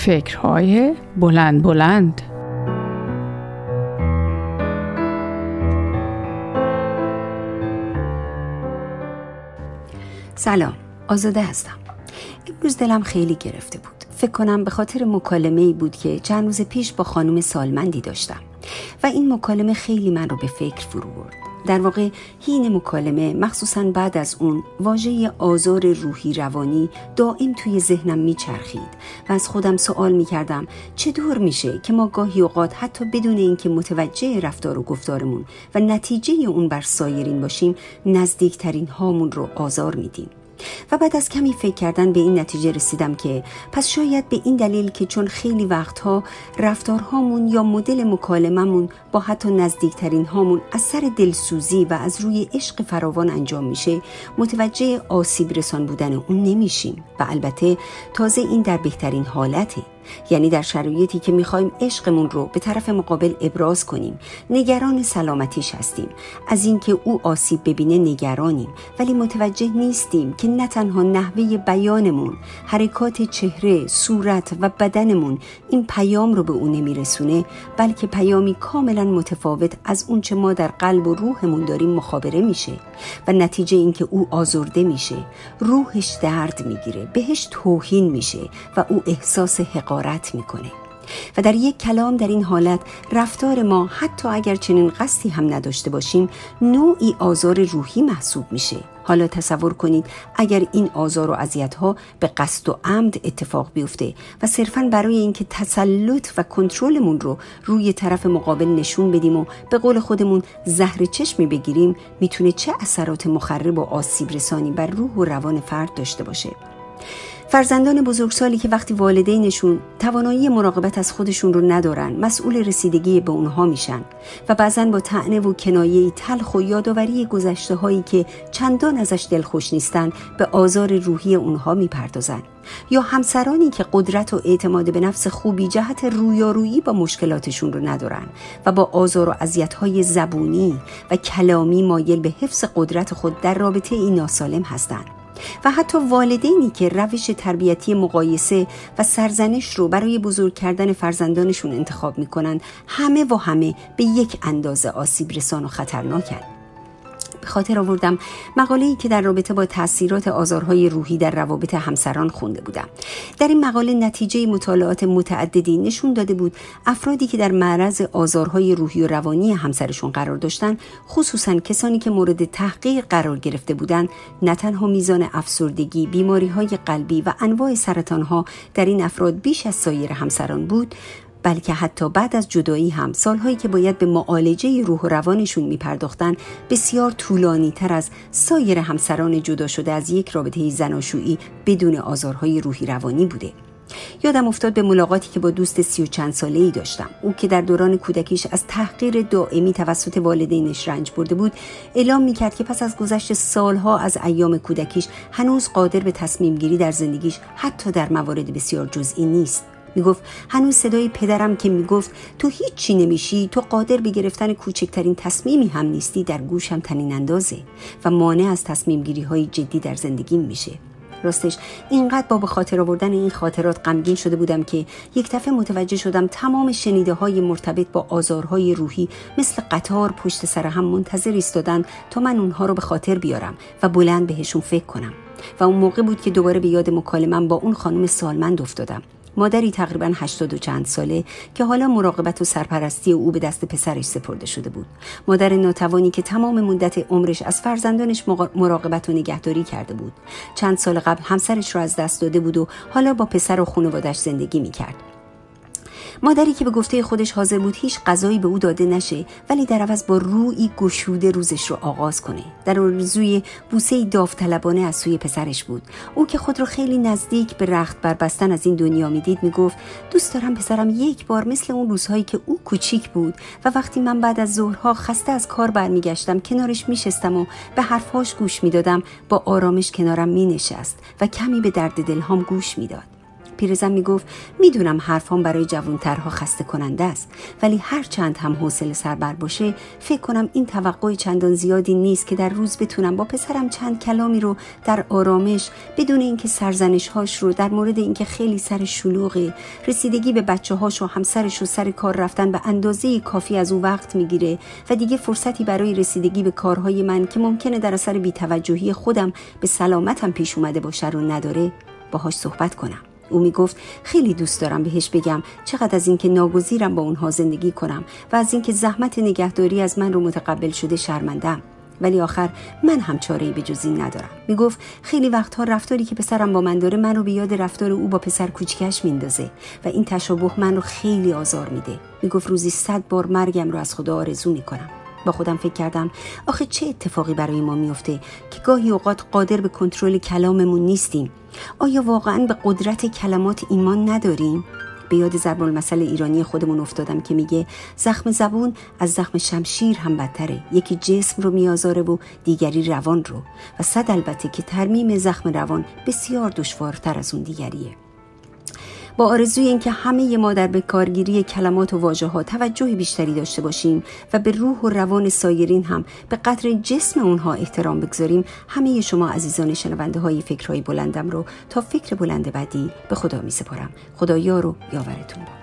فکرهای بلند بلند. سلام آزاده هستم. امروز دلم خیلی گرفته بود. فکر کنم به خاطر مکالمه ای بود که چند روز پیش با خانم سالمندی داشتم و این مکالمه خیلی من رو به فکر فرو برد. در واقع هین مکالمه مخصوصا بعد از اون واژه آزار روحی روانی دائم توی ذهنم میچرخید و از خودم سوال می‌کردم چطور میشه که ما گاهی اوقات حتی بدون اینکه متوجه رفتار و گفتارمون و نتیجه اون بر سایرین باشیم نزدیکترین هامون رو آزار میدیم؟ و بعد از کمی فکر کردن به این نتیجه رسیدم که پس شاید به این دلیل که چون خیلی وقتها رفتارهامون یا مدل مکالممون با حتی نزدیکترین هامون از سر دلسوزی و از روی عشق فراوان انجام میشه متوجه آسیب رسان بودن اون نمیشیم. و البته تازه این در بهترین حالته. یعنی در شرایطی که می‌خوایم عشقمون رو به طرف مقابل ابراز کنیم. نگران سلامتیش هستیم. از اینکه او آسیب ببینه نگرانیم. ولی متوجه نیستیم که نه تنها نحوه بیانمون حرکات چهره صورت و بدنمون این پیام رو به او نمیرسونه بلکه پیامی کاملا متفاوت از اونچه ما در قلب و روحمون داریم مخابره میشه و نتیجه اینکه او آزرده میشه روحش درد می‌گیره بهش توهین میشه و او احساس حقارت می‌کنه. و در یک کلام در این حالت رفتار ما حتی اگر چنین قصدی هم نداشته باشیم نوعی آزار روحی محسوب میشه. حالا تصور کنید اگر این آزار و اذیت ها به قصد و عمد اتفاق بیفته و صرفا برای اینکه تسلط و کنترلمون رو روی طرف مقابل نشون بدیم و به قول خودمون زهر چشمی بگیریم می‌تونه چه اثرات مخرب و آسیب رسانی بر روح و روان فرد داشته باشه. فرزندان بزرگسالی که وقتی والدینشون توانایی مراقبت از خودشون رو ندارن مسئول رسیدگی به اونها میشن و بعضا با تعنه و کنایه تلخ و یادآوری گذشته هایی که چندان ازش دلخوش نیستن به آزار روحی اونها می‌پردازن. یا همسرانی که قدرت و اعتماد به نفس خوبی جهت رویارویی با مشکلاتشون رو ندارن و با آزار و های زبونی و کلامی مایل به حفظ قدرت خود در رابطه این ناسالم هستند و حتی والدینی که روش تربیتی مقایسه و سرزنش رو برای بزرگ کردن فرزندانشون انتخاب می‌کنن همه و همه به یک اندازه آسیب رسان و خطرناکن. به خاطر آوردم. مقاله ای که در رابطه با تاثیرات آزارهای روحی در روابط همسران خونده بودم. در این مقاله نتیجه مطالعات متعددی نشون داده بود افرادی که در معرض آزارهای روحی و روانی همسرشون قرار داشتن خصوصا کسانی که مورد تحقیق قرار گرفته بودند نه تنها میزان افسردگی بیماری های قلبی و انواع سرطان ها در این افراد بیش از سایر همسران بود بلکه حتی بعد از جدایی هم سالهایی که باید به معالجه روح و روانشون میپرداختن بسیار طولانی تر از سایر همسران جدا شده از یک رابطه زناشویی بدون آزارهای روحی روانی بوده. یادم افتاد به ملاقاتی که با دوست سی و چند ساله ای داشتم. او که در دوران کودکیش از تحقیر دائمی توسط والدینش رنج برده بود اعلام می‌کرد که پس از گذشت سالها از ایام کودکیش هنوز قادر به تصمیم گیری در زندگیش حتی در موارد بسیار جزئی نیست. می‌گفت هنوز صدای پدرم که می‌گفت تو هیچی نمیشی تو قادر به گرفتن کوچکترین تصمیمی هم نیستی در گوشم تنین اندازه و مانع از تصمیم گیری های جدی در زندگیم میشه. راستش اینقدر با به خاطر آوردن این خاطرات غمگین شده بودم که یک دفعه متوجه شدم تمام شنیده های مرتبط با آزارهای روحی مثل قطار پشت سر هم منتظر ایستادن تا من اونها رو به خاطر بیارم و بلند بهشون فکر کنم. و اون موقع بود که دوباره به یاد مکالمم با اون خانم سالمند افتادم. مادری تقریبا هشتاد و چند ساله که حالا مراقبت و سرپرستی او به دست پسرش سپرده شده بود. مادر ناتوانی که تمام مدت عمرش از فرزندانش مراقبت و نگهداری کرده بود. چند سال قبل همسرش را از دست داده بود و حالا با پسر و خانوادش زندگی می‌کرد. مادری که به گفته خودش حاضر بود هیچ غذایی به او داده نشه ولی در عوض با روی گشوده روزش رو آغاز کنه. در آرزوی بوسه داوطلبانه از سوی پسرش بود. او که خود رو خیلی نزدیک به رخت بربستن از این دنیا می‌دید می‌گفت دوست دارم پسرم یک بار مثل اون روزهایی که او کوچیک بود و وقتی من بعد از ظهرها خسته از کار برمیگشتم کنارش میشستم و به حرفهاش گوش می‌دادم با آرامش کنارم مینشست و کمی به درد دلهام گوش می‌داد. پیرزن می‌گفت می‌دونم حرفام برای جوانترها خسته کننده است ولی هر چند هم حوصله سربر باشه فکر کنم این توقع چندان زیادی نیست که در روز بتونم با پسرم چند کلامی رو در آرامش بدون اینکه سرزنش هاش رو در مورد اینکه خیلی سر شلوغه رسیدگی به بچه هاش و همسرش و سر کار رفتن به اندازه کافی از او وقت می‌گیره و دیگه فرصتی برای رسیدگی به کارهای من که ممکنه در اثر بیتوجهی خودم به سلامتم پیش اومده باشه رو نداره باهاش صحبت کنم. او می گفت خیلی دوست دارم بهش بگم. چقدر از اینکه ناگزیرم با اونها زندگی کنم و از اینکه زحمت نگهداری از من رو متقبل شده شرمندم ولی آخر من هم چاره به جز این ندارم. می‌گفت خیلی وقتها رفتاری که پسرم با من داره من رو به یاد رفتار او با پسر کوچکش میندازه و این تشابه من رو خیلی آزار میده. می‌گفت روزی صد بار مرگم رو از خدا آرزو می‌کنم. با خودم فکر کردم. آخه چه اتفاقی برای ما میفته که گاهی اوقات قادر به کنترل کلاممون نیستیم؟ آیا واقعا به قدرت کلمات ایمان نداریم؟ به یاد ضرب المثل ایرانی خودمون افتادم که میگه زخم زبون از زخم شمشیر هم بدتره. یکی جسم رو میآزاره و دیگری روان رو. و صد البته که ترمیم زخم روان بسیار دشوارتر از اون دیگریه. با آرزوی اینکه همه ما در به کارگیری کلمات و واژه ها توجه بیشتری داشته باشیم و به روح و روان سایرین هم به قدر جسم اونها احترام بگذاریم همه شما عزیزان شنونده های فکرهای بلندم رو تا فکر بلند بعدی به خدا می سپارم خدا یار و یاورتون